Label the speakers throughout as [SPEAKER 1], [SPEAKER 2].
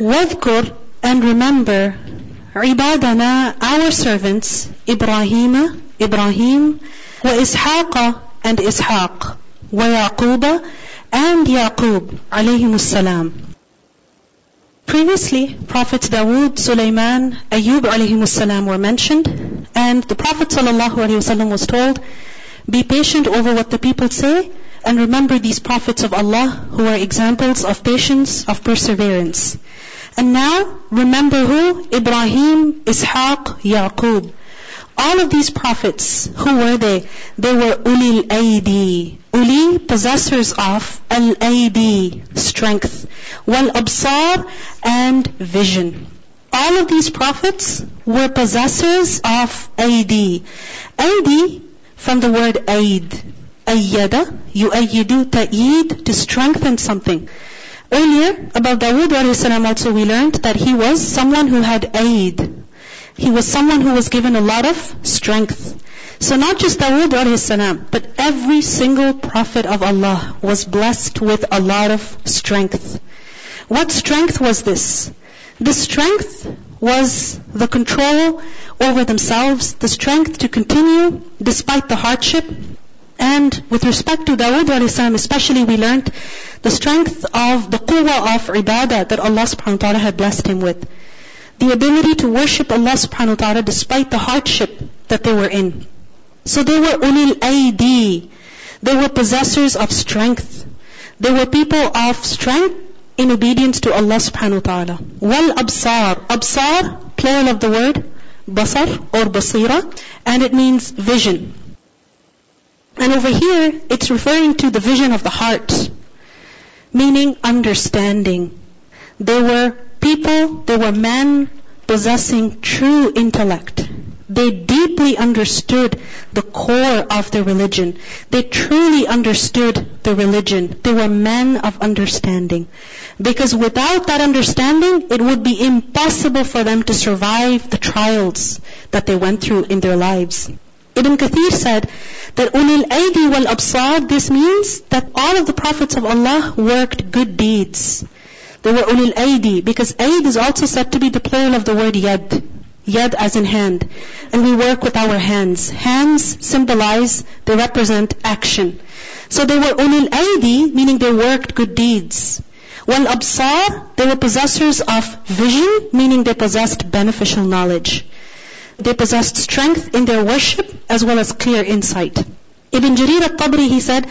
[SPEAKER 1] واذكر and remember عبادنا our servants إبراهيم إبراهيم وإسحاق and إسحاق ويعقوب and Yaqub عليهم السلام Previously, Prophets Dawood, Sulaiman, Ayub alayhim salam were mentioned, and the Prophet sallallahu alayhi wasallam was told, be patient over what the people say, and remember these prophets of Allah who are examples of patience, of perseverance. And now, remember who? Ibrahim, Ishaq, Yaqub. All of these prophets, who were they? They were ulil aidi. Uli, possessors of al-aidi, strength. Wal absar, and vision. All of these prophets were possessors of aidi. Aidi, from the word aid. Ayyada, yu'ayyidu ta'id, to strengthen something. Earlier, about Dawood alayhi also we learned that he was someone who had aid. He was someone who was given a lot of strength. So not just Dawood salam, but every single prophet of Allah was blessed with a lot of strength. What strength was this? The strength was the control over themselves, the strength to continue despite the hardship. And with respect to Dawood alayhi especially we learned the strength of the quwwah of ibadah that Allah subhanahu wa ta'ala had blessed him with the ability to worship Allah subhanahu wa ta'ala despite the hardship that they were in. So they were ulil aidi. They were possessors of strength. They were people of strength in obedience to Allah subhanahu wa ta'ala. Wal absar. Absar, plural of the word basar or basira, and it means vision. And over here, it's referring to the vision of the heart, meaning understanding. They were people, they were men possessing true intellect. They deeply understood the core of their religion. They truly understood the religion. They were men of understanding. Because without that understanding, it would be impossible for them to survive the trials that they went through in their lives. Ibn Kathir said that ulil aidi wal absar, this means that all of the prophets of Allah worked good deeds. They were ulil aidi because aid is also said to be the plural of the word yad. Yad as in hand. And we work with our hands. Hands symbolize, they represent action. So they were ulil aidi, meaning they worked good deeds. Wal absar, they were possessors of vision, meaning they possessed beneficial knowledge. They possessed strength in their worship as well as clear insight. Ibn Jarir al-Tabari, he said,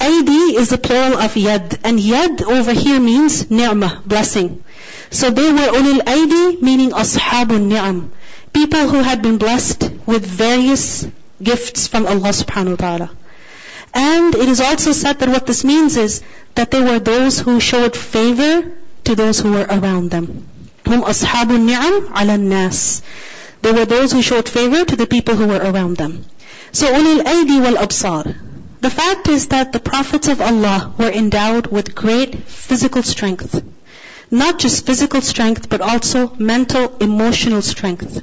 [SPEAKER 1] Aidi is the plural of yad. And yad over here means ni'mah, blessing. So they were ulil aidi, meaning ashabun ni'am. People who had been blessed with various gifts from Allah subhanahu wa ta'ala. And it is also said that what this means is that they were those who showed favor to those who were around them. Hum ashabun ni'am ala nas. They were those who showed favor to the people who were around them. So ulil aidi wal absar. The fact is that the prophets of Allah were endowed with great physical strength. Not just physical strength, but also mental, emotional strength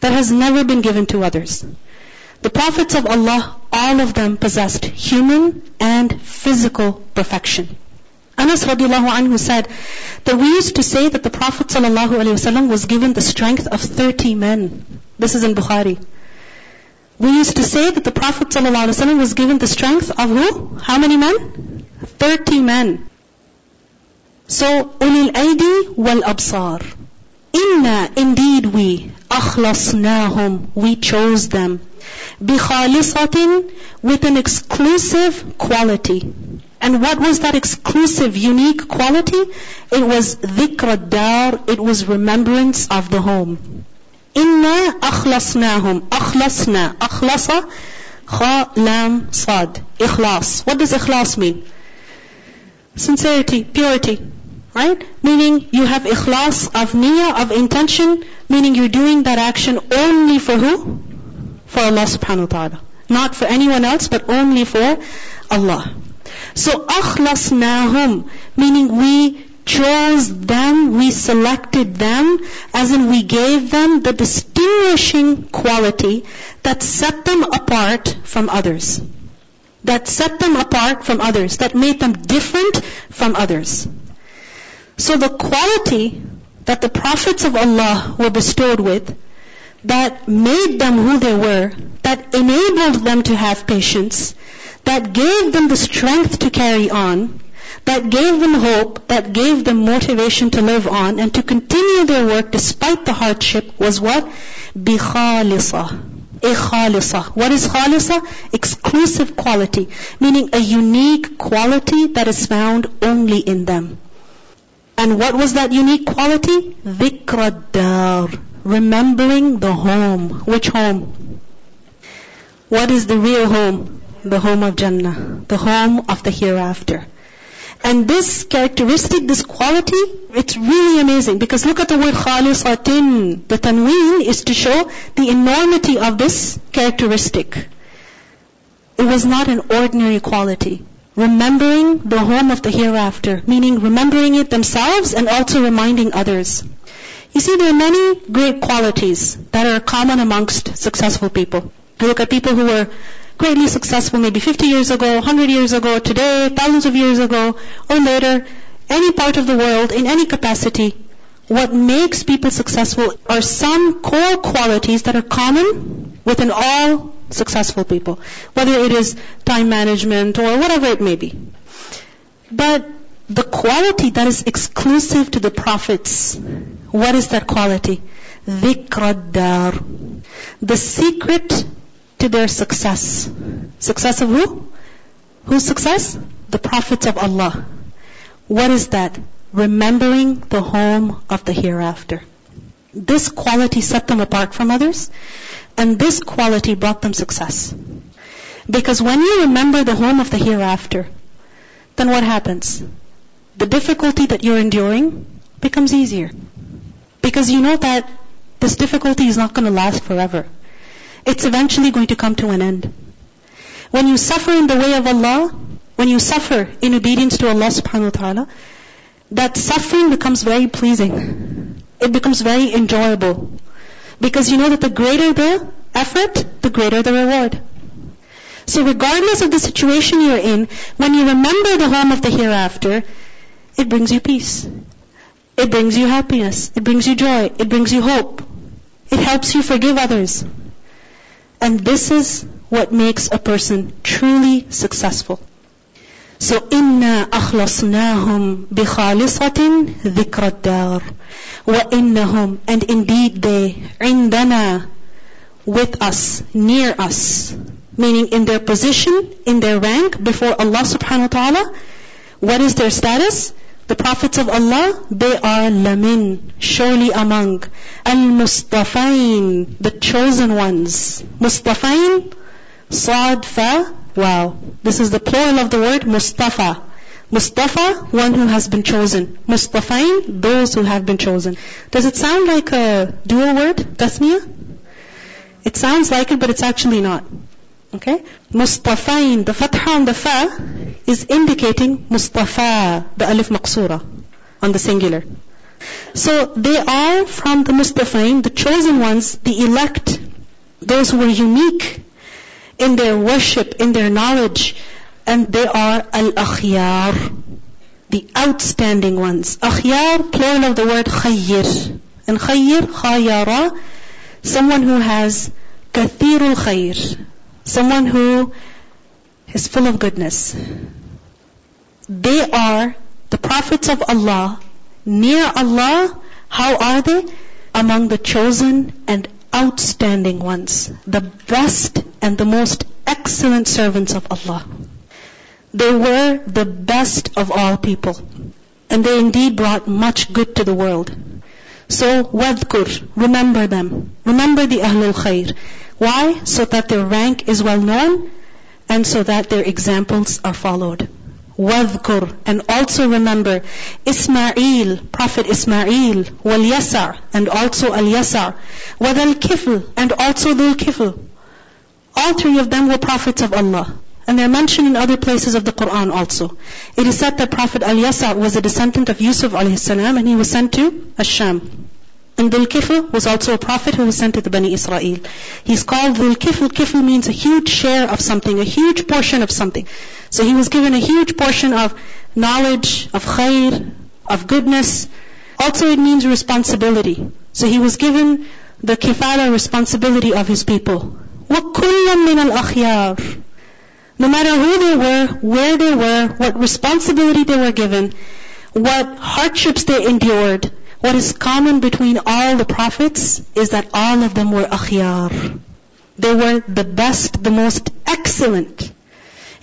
[SPEAKER 1] that has never been given to others. The prophets of Allah, all of them possessed human and physical perfection. Anas radiallahu anhu said that we used to say that the Prophet ﷺ was given the strength of 30 men. This is in Bukhari. We used to say that the Prophet ﷺ was given the strength of who? How many men? Thirty men. So, ulil aidi wal absar. Inna, indeed we, akhlasnahum, we chose them. Bikhalisatin, with an exclusive quality. And what was that exclusive, unique quality? It was dhikr dar, it was remembrance of the home. Inna akhlasnahum, akhlasna, akhlasa, kha lam sad, ikhlas. What does ikhlas mean? Sincerity, purity, right? Meaning you have ikhlas of niyyah, of intention, meaning you're doing that action only for who? For Allah subhanahu wa ta'ala. Not for anyone else, but only for Allah. So akhlasnahum, meaning we chose them, we selected them, as in we gave them the distinguishing quality that set them apart from others. That set them apart from others, that made them different from others. So the quality that the prophets of Allah were bestowed with, that made them who they were, that enabled them to have patience, that gave them the strength to carry on, that gave them hope, that gave them motivation to live on and to continue their work despite the hardship was what? بخالصة a. What is khalisa? Exclusive quality, meaning a unique quality that is found only in them. And what was that unique quality? Dhikradar, remembering the home. Which home? What is the real home? The home of Jannah. The home of the hereafter. And this characteristic, this quality, it's really amazing because look at the word khalisatin. The tanween is to show the enormity of this characteristic. It was not an ordinary quality. Remembering the home of the hereafter, meaning remembering it themselves and also reminding others. You see, there are many great qualities that are common amongst successful people. You look at people who were greatly successful maybe 50 years ago, 100 years ago, today, thousands of years ago, or later, any part of the world, in any capacity, what makes people successful are some core qualities that are common within all successful people, whether it is time management or whatever it may be. But the quality that is exclusive to the prophets, what is that quality? Dhikradar. The secret to their success. Success of who? Whose success? The prophets of Allah. What is that? Remembering the home of the hereafter. This quality set them apart from others, and this quality brought them success. Because when you remember the home of the hereafter, then what happens? The difficulty that you're enduring becomes easier. Because you know that this difficulty is not going to last forever it's eventually going to come to an end. When you suffer in the way of Allah, when you suffer in obedience to Allah subhanahu wa ta'ala, that suffering becomes very pleasing. It becomes very enjoyable. Because you know that the greater the effort, the greater the reward. So regardless of the situation you're in, when you remember the home of the hereafter, it brings you peace. It brings you happiness. It brings you joy. It brings you hope. It helps you forgive others. And this is what makes a person truly successful. So إِنَّا أَخْلَصْنَاهُمْ بِخَالِصَةٍ ذِكْرَ الدَّارِ وَإِنَّهُمْ And indeed they, عِنْدَنَا With us, near us. Meaning in their position, in their rank before Allah subhanahu wa ta'ala. What is their status? The prophets of Allah, they are lamin, surely among. Al-Mustafain, the chosen ones. Mustafain, Sad, Fa, Waw. This is the plural of the word Mustafa. Mustafa, one who has been chosen. Mustafain, those who have been chosen. Does it sound like a dual word, tasniya? It sounds like it, but it's actually not. Okay? Mustafain, the fatha on the fa is indicating Mustafa, the alif maqsura on the singular. So they are from the Mustafain, the chosen ones, the elect, those who were unique in their worship, in their knowledge, and they are al-akhyar, the outstanding ones. Akhyar, plural of the word khayyir. And khayyir, khayara, someone who has kathirul khayr, someone who is full of goodness. They are the prophets of Allah, near Allah. How are they? Among the chosen and outstanding ones, the best and the most excellent servants of Allah. They were the best of all people. And they indeed brought much good to the world. So, wadkur, remember them. Remember the Ahlul Khair. Why? So that their rank is well known and so that their examples are followed. Wadkur, And also remember Ismail, Prophet Ismail, وَالْيَسَعْ And also Al-Yasa, kifl And also Dhul Kifl. All three of them were prophets of Allah. And they're mentioned in other places of the Quran also. It is said that Prophet Al-Yasa was a descendant of Yusuf alayhi and he was sent to Asham. And Dhul Kifl was also a prophet who was sent to the Bani Israel. He's called Dhul Kifl. Kifl means a huge share of something, a huge portion of something. So he was given a huge portion of knowledge, of khair, of goodness, Also it means responsibility. So he was given the kifala responsibility of his people. وَكُلًّا مِنَ الْأَخْيَارِ No matter who they were, where they were, what responsibility they were given, what hardships they endured, what is common between all the prophets is that all of them were akhyar. They were the best, the most excellent.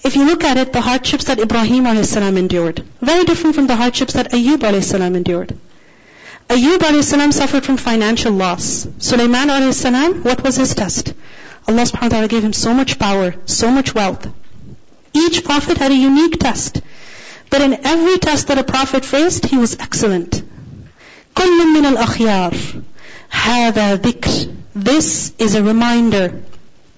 [SPEAKER 1] If you look at it, the hardships that Ibrahim a.s. endured, very different from the hardships that Ayyub a.s. endured. Ayyub a.s. suffered from financial loss. Sulaiman a.s., what was his test? Allah subhanahu wa ta'ala gave him so much power, so much wealth. Each prophet had a unique test. But in every test that a prophet faced, he was excellent. كل من الأخيار هذا ذكر This is a reminder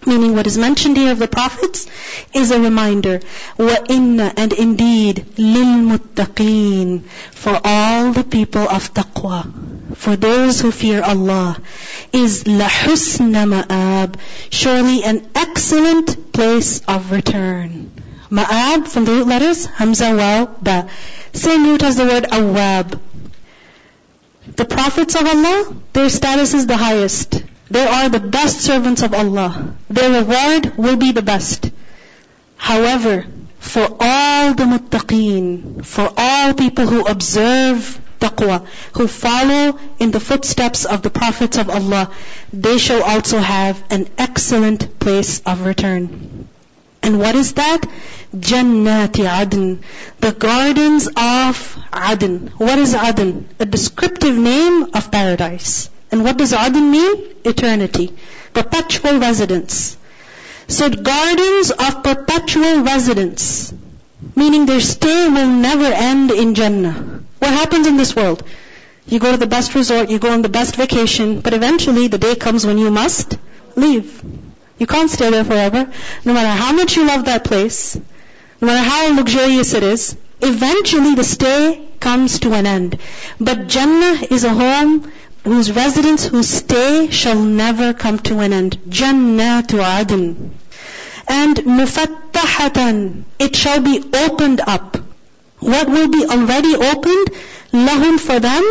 [SPEAKER 1] meaning what is mentioned here of the prophets is a reminder. وَإِنَّ And indeed, لِلْمُتَّقِينَ For all the people of taqwa, for those who fear Allah, is لَحُسْنَ مَآب Surely an excellent place of return. Ma'ab from the root letters, Hamza, Waw, Ba. Same root as the word Awwab. the prophets of Allah, their status is the highest. They are the best servants of Allah. Their reward will be the best. However, for all the muttaqeen, for all people who observe taqwa, who follow in the footsteps of the prophets of Allah, they shall also have an excellent place of return. And what is that? Jannati Adn. The gardens of Adn. What is Adn? A descriptive name of paradise. And what does Adn mean? Eternity. Perpetual residence. So gardens of perpetual residence. Meaning their stay will never end in Jannah. What happens in this world? You go to the best resort, you go on the best vacation, but eventually the day comes when you must leave. You can't stay there forever. No matter how much you love that place, no matter how luxurious it is, eventually the stay comes to an end. But Jannah is a home whose residence, whose stay shall never come to an end. Jannatu adn. And mufattahatan, it shall be opened up. What will be already opened? Lahum for them,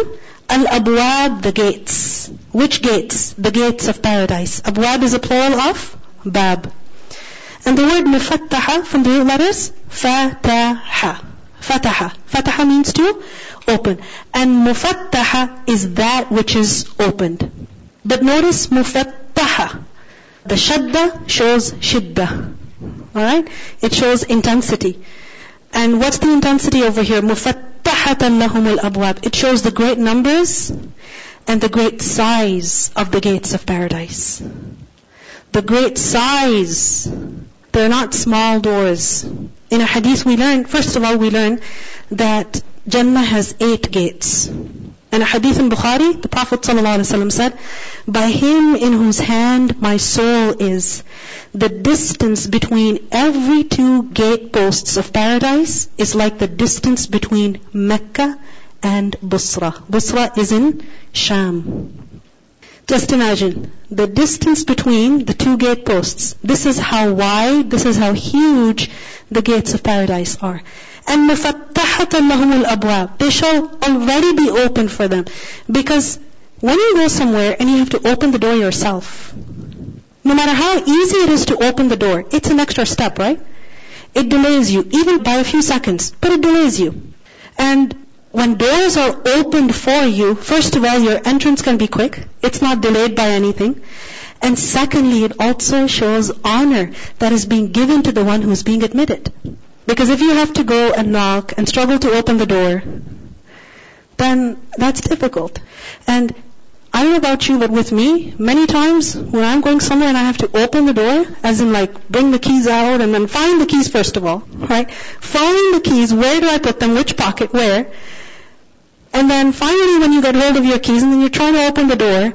[SPEAKER 1] al-abwab, the gates. Which gates? The gates of paradise. Abwab is a plural of bab. And the word mufattaha from the letters, fataha. Fataha. Fataha means to open. And mufattaha is that which is opened. But notice mufattaha. The shadda shows shidda. Alright? It shows intensity. And what's the intensity over here? Lahumul abwab. It shows the great numbers and the great size of the gates of paradise. The great size. They're not small doors. In a hadith we learn, first of all we learn that Jannah has eight gates. In a hadith in Bukhari, the Prophet ﷺ said, By him in whose hand my soul is, the distance between every two gateposts of paradise is like the distance between Mecca and Busra. Busra is in Sham. Just imagine the distance between the two gateposts. This is how wide, this is how huge the gates of paradise are and مُفَتَّحَةً لَهُمُ الْأَبْوَابِ They shall already be open for them. Because when you go somewhere and you have to open the door yourself, no matter how easy it is to open the door, it's an extra step, right? It delays you, even by a few seconds, but it delays you. And when doors are opened for you, first of all, your entrance can be quick. It's not delayed by anything. And secondly, it also shows honor that is being given to the one who's being admitted. Because if you have to go and knock and struggle to open the door, then that's difficult. And I don't know about you, but with me, many times when I'm going somewhere and I have to open the door, as in like bring the keys out and then find the keys first of all, right? Find the keys, where do I put them, which pocket, where? And then finally when you get hold of your keys and then you're trying to open the door,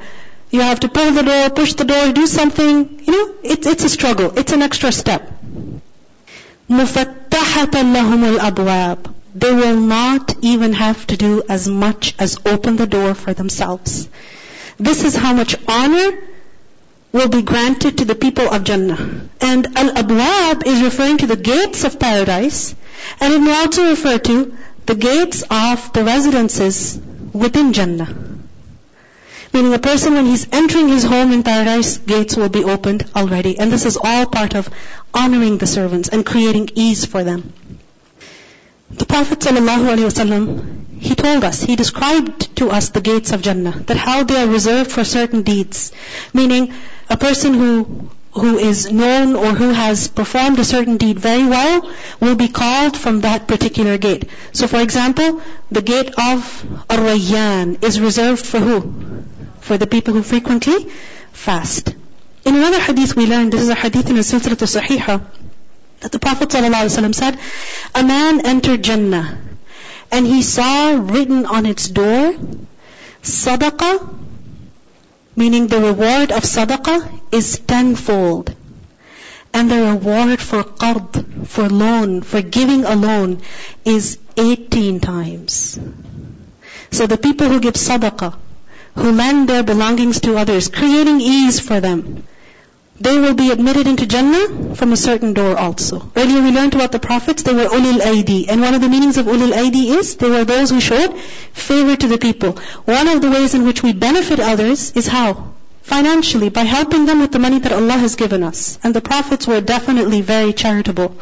[SPEAKER 1] you have to pull the door, push the door, do something, you know, it's, it's a struggle. It's an extra step. مُفَتَّحَةً لَهُمُ الْأَبْوَابِ They will not even have to do as much as open the door for themselves. This is how much honor will be granted to the people of Jannah. And Al-Abwab is referring to the gates of paradise, and it may also refer to the gates of the residences within Jannah. Meaning a person when he's entering his home in paradise, gates will be opened already. And this is all part of honoring the servants and creating ease for them. The Prophet he told us, he described to us the gates of Jannah, that how they are reserved for certain deeds. Meaning, a person who who is known or who has performed a certain deed very well will be called from that particular gate. So for example, the gate of Ar-Rayyan is reserved for who? For the people who frequently fast. In another hadith we learned, this is a hadith in the Silsilat Sahiha, that the Prophet ﷺ said, a man entered Jannah and he saw written on its door, Sadaqah meaning the reward of sadaqah is tenfold. And the reward for qard, for loan, for giving a loan is 18 times. So the people who give sadaqah, who lend their belongings to others, creating ease for them, they will be admitted into Jannah from a certain door also. Earlier we learned about the prophets, they were ulil aidi. And one of the meanings of ulil aidi is, they were those who showed favor to the people. One of the ways in which we benefit others is how? Financially, by helping them with the money that Allah has given us. And the prophets were definitely very charitable.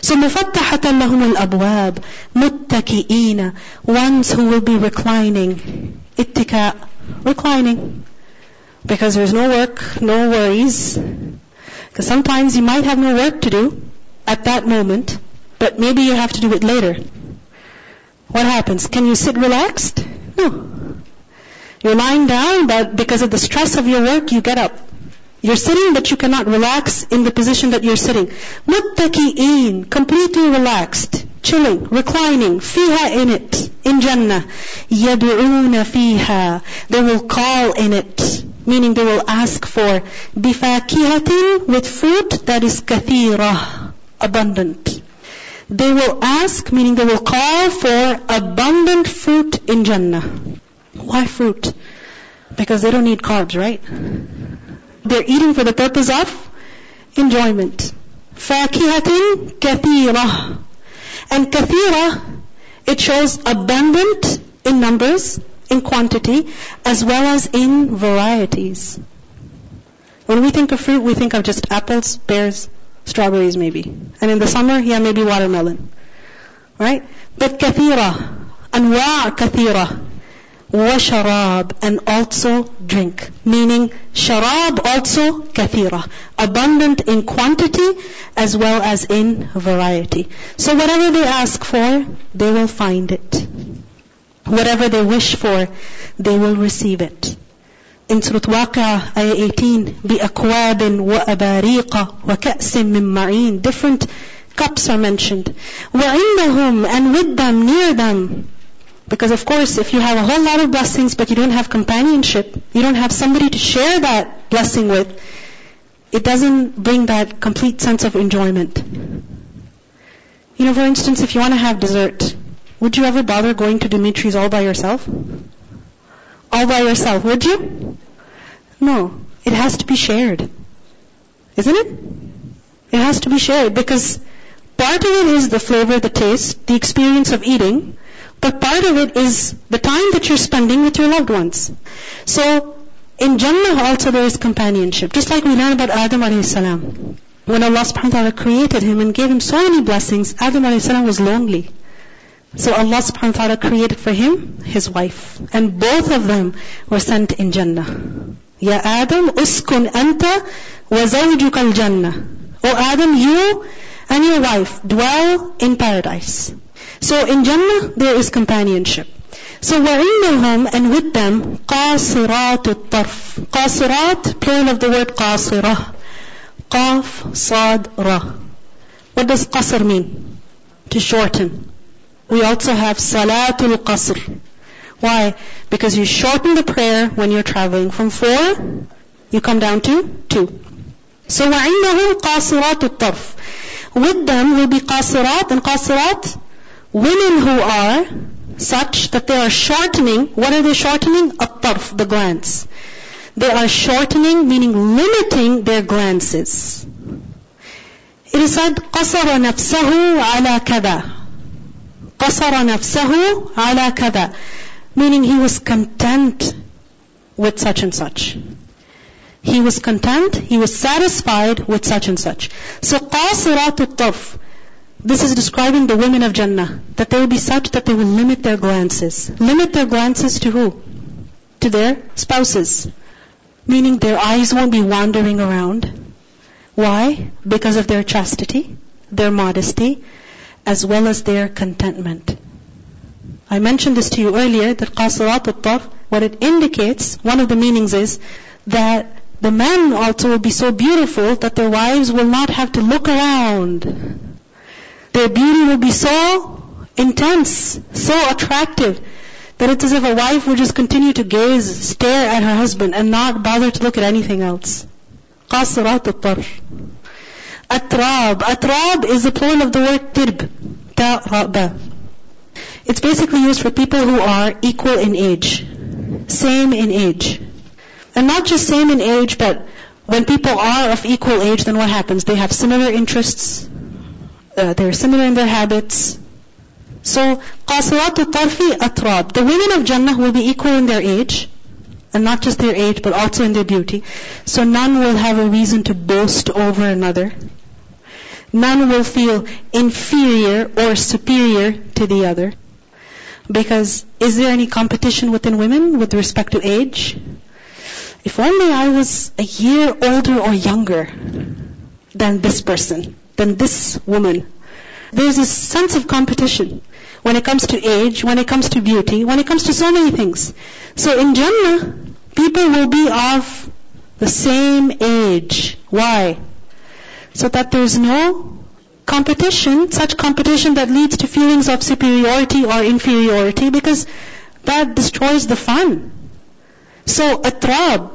[SPEAKER 1] So مفتحة لهم الأبواب متكئين ones who will be reclining اتكاء reclining because there's no work, no worries. Because sometimes you might have no work to do at that moment, but maybe you have to do it later. What happens? Can you sit relaxed? No. You're lying down, but because of the stress of your work, you get up. You're sitting, but you cannot relax in the position that you're sitting. Muttaqi'een, completely relaxed, chilling, reclining, fiha in it, in Jannah. Yad'una fiha, they will call in it meaning they will ask for bifakihatin with fruit that is kathira, abundant. They will ask, meaning they will call for abundant fruit in Jannah. Why fruit? Because they don't need carbs, right? They're eating for the purpose of enjoyment. Fakihatin kathira. And kathira, it shows abundant in numbers, in quantity as well as in varieties. When we think of fruit, we think of just apples, pears, strawberries maybe. And in the summer, yeah, maybe watermelon. Right? But kathira, anwa' kathira, wa sharab, and also drink. Meaning, sharab also kathira. Abundant in quantity as well as in variety. So whatever they ask for, they will find it. Whatever they wish for, they will receive it. In Surah Waqi'ah, ayah 18, بِأَكْوَابٍ وَأَبَارِيقَ وَكَأْسٍ مِّن مَّعِينٍ Different cups are mentioned. وَعِندَهُمْ And with them, near them. Because of course, if you have a whole lot of blessings, but you don't have companionship, you don't have somebody to share that blessing with, it doesn't bring that complete sense of enjoyment. You know, for instance, if you want to have dessert, would you ever bother going to Dimitri's all by yourself? All by yourself, would you? No. It has to be shared. Isn't it? It has to be shared because part of it is the flavor, the taste, the experience of eating, but part of it is the time that you're spending with your loved ones. So, in Jannah also there is companionship. Just like we learn about Adam salam. When Allah subhanahu wa ta'ala created him and gave him so many blessings, Adam salam was lonely. So Allah subhanahu wa ta'ala created for him his wife. And both of them were sent in Jannah. Ya Adam, uskun anta wa zawjuka al-Jannah. O Adam, you and your wife dwell in paradise. So in Jannah, there is companionship. So وَعِندَهُمْ and with them قَاصِرَاتُ الطَّرْفِ قَاصِرَات, plural of the word قَاصِرَة. قَاف, صاد, ra. What does qasr mean? To shorten. We also have Salatul Qasr. Why? Because you shorten the prayer when you're traveling from four, you come down to two. So وَعِنْدَهُمْ قَاصِرَاتُ الطَّرْفِ With them will be qasirat and qasirat, women who are such that they are shortening, what are they shortening? At-tarf, the glance. They are shortening, meaning limiting their glances. It is said, قَصَرَ نَفْسَهُ عَلَى كَذَا قصر نفسه على كذا Meaning he was content with such and such. He was content, he was satisfied with such and such. So قَاصِرَاتُ الطَّرْفِ This is describing the women of Jannah. That they will be such that they will limit their glances. Limit their glances to who? To their spouses. Meaning their eyes won't be wandering around. Why? Because of their chastity, their modesty, as well as their contentment. I mentioned this to you earlier, that qasirat al what it indicates, one of the meanings is that the men also will be so beautiful that their wives will not have to look around. Their beauty will be so intense, so attractive, that it's as if a wife would just continue to gaze, stare at her husband and not bother to look at anything else. قاصرات الطرف. Atrab. Atrab is the plural of the word tirb. Ta, It's basically used for people who are equal in age. Same in age. And not just same in age, but when people are of equal age, then what happens? They have similar interests, uh, they're similar in their habits. So, قَاسِرَاتُ الطَّرْفِ أَتْرَابِ The women of Jannah will be equal in their age, and not just their age, but also in their beauty. So none will have a reason to boast over another. None will feel inferior or superior to the other. Because is there any competition within women with respect to age? If only I was a year older or younger than this person, than this woman. There's a sense of competition when it comes to age, when it comes to beauty, when it comes to so many things. So in Jannah, people will be of the same age. Why? So that there's no competition, such competition that leads to feelings of superiority or inferiority because that destroys the fun. So, atrab.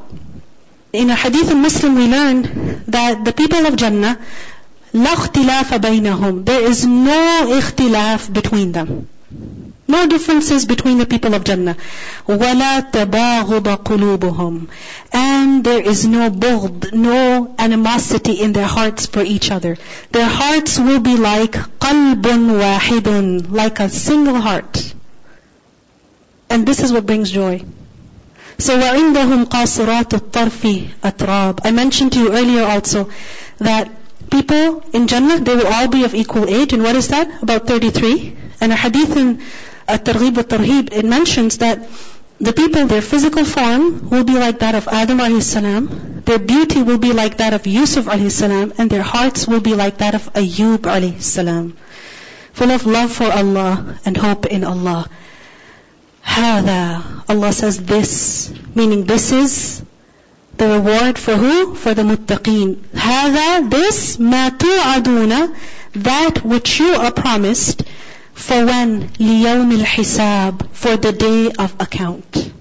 [SPEAKER 1] In a hadith in Muslim we learn that the people of Jannah, لا اختلاف بينهم. There is no ikhtilaf between them. No differences between the people of Jannah. وَلَا تَبَاغُضَ قُلُوبُهُمْ And there is no bughd, no animosity in their hearts for each other. Their hearts will be like قَلْبٌ وَاحِدٌ Like a single heart. And this is what brings joy. So وَعِنْدَهُمْ قَاصِرَاتُ الطَّرْفِ أَتْرَابِ I mentioned to you earlier also that people in Jannah, they will all be of equal age. And what is that? About 33. And a hadith in At-Targhib al-Tarhib, it mentions that the people, their physical form will be like that of Adam alayhi salam. Their beauty will be like that of Yusuf alayhi salam. And their hearts will be like that of Ayub alayhi salam. Full of love for Allah and hope in Allah. هذا Allah says this, meaning this is the reward for who? For the muttaqeen. هذا this ما توعدون that which you are promised for when ليوم الحساب for the day of account.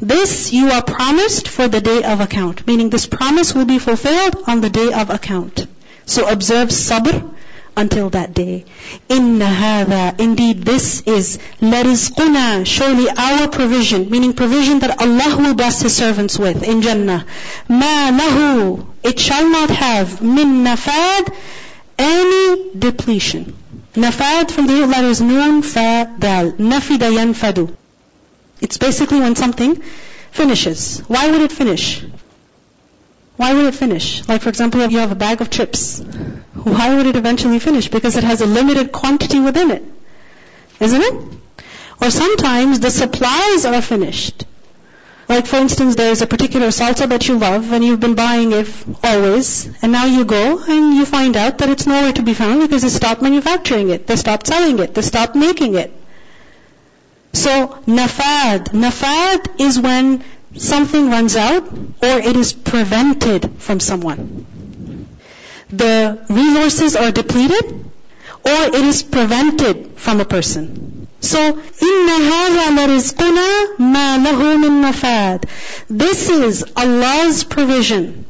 [SPEAKER 1] This you are promised for the day of account, meaning this promise will be fulfilled on the day of account. So observe sabr until that day. Inna hada, indeed this is larizquna, surely our provision, meaning provision that Allah will bless His servants with in Jannah. Ma lahu, it shall not have min nafad, any depletion. Nafad from the root letters nun, fa, dal. Nafida yanfadu. It's basically when something finishes. Why would it finish? Why would it finish? Like for example, if you have a bag of chips, why would it eventually finish? Because it has a limited quantity within it. Isn't it? Or sometimes the supplies are finished. Like for instance, there is a particular salsa that you love and you've been buying it always, and now you go and you find out that it's nowhere to be found because they stopped manufacturing it, they stopped selling it, they stopped making it. So, nafad. Nafad is when something runs out or it is prevented from someone. The resources are depleted or it is prevented from a person. So, إِنَّ هَذَا لَرِزْقُنَا مَا لَهُ مِن نَفَادٍ This is Allah's provision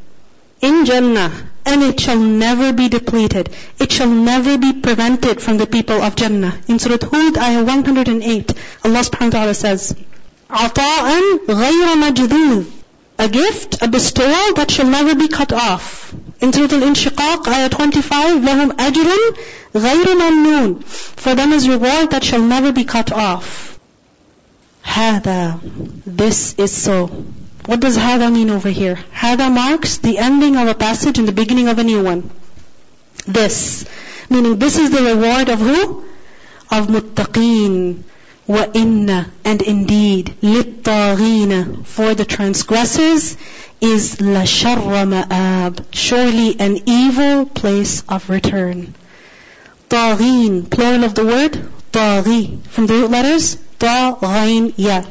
[SPEAKER 1] in Jannah and it shall never be depleted. It shall never be prevented from the people of Jannah. In Surah Hud, ayah 108, Allah subhanahu wa ta'ala says, عطاء غير مجذوذ a gift, a bestowal that shall never be cut off. In Surah Al-Inshiqaq, ayah 25, لَهُمْ أَجْرٌ غَيْرُ مَمْنُونَ For them is reward that shall never be cut off. هذا. This is so. What does هذا mean over here? هذا marks the ending of a passage and the beginning of a new one. This. Meaning this is the reward of who? Of muttaqeen. وَإِنَّ And indeed, لِلطَّاغِينَ For the transgressors is la sharra ma'ab, surely an evil place of return. Taghin, plural of the word, taghi. From the root letters, ta'ain ghain, ya.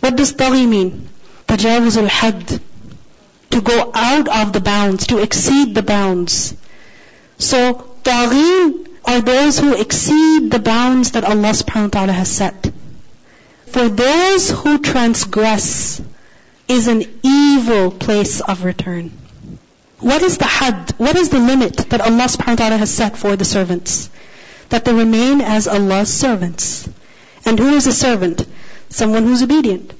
[SPEAKER 1] What does taghi mean? Tajawuz al-had. To go out of the bounds, to exceed the bounds. So, taghin are those who exceed the bounds that Allah subhanahu wa ta'ala has set. For those who transgress, is an evil place of return. What is the had? What is the limit that Allah subhanahu wa ta'ala has set for the servants? That they remain as Allah's servants. And who is a servant? Someone who's obedient.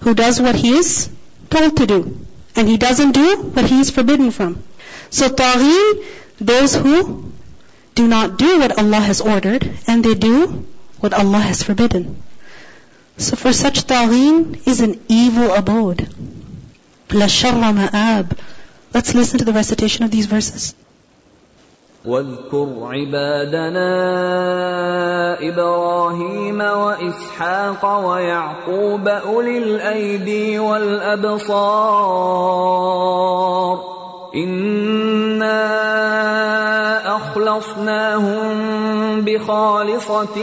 [SPEAKER 1] Who does what he is told to do. And he doesn't do what he is forbidden from. So taghin, those who do not do what Allah has ordered and they do what Allah has forbidden. So for such Taghin is an evil abode. La sharra ma'ab. Let's listen to the recitation of these verses.
[SPEAKER 2] واذكر عبادنا ابراهيم واسحاق ويعقوب اولي الايدي والابصار انا أخلصناهم بخالصة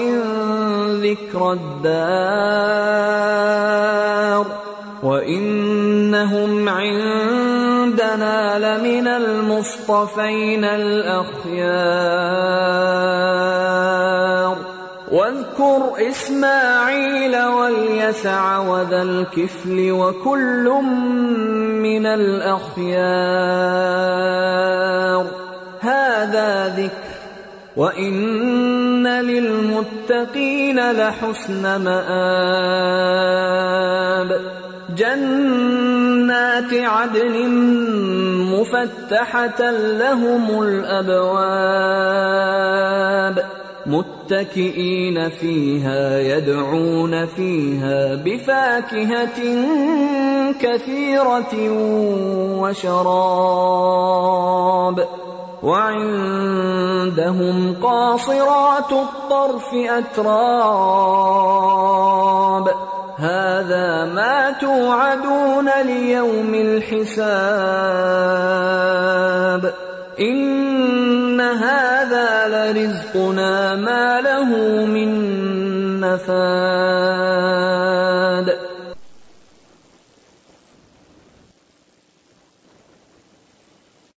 [SPEAKER 2] ذكر الدار وإنهم عندنا لمن المصطفين الأخيار. واذكر إسماعيل واليسع وذا الكفل وكل من الأخيار. هذا ذكر. وإن للمتقين لحسن مآب. جنات عدن مفتحة لهم الأبواب. متكئين فيها يدعون فيها بفاكهة كثيرة وشراب. وعندهم قاصرات الطرف أتراب. هذا ما توعدون ليوم الحساب. إن هذا لرزقنا ما له من نفاد.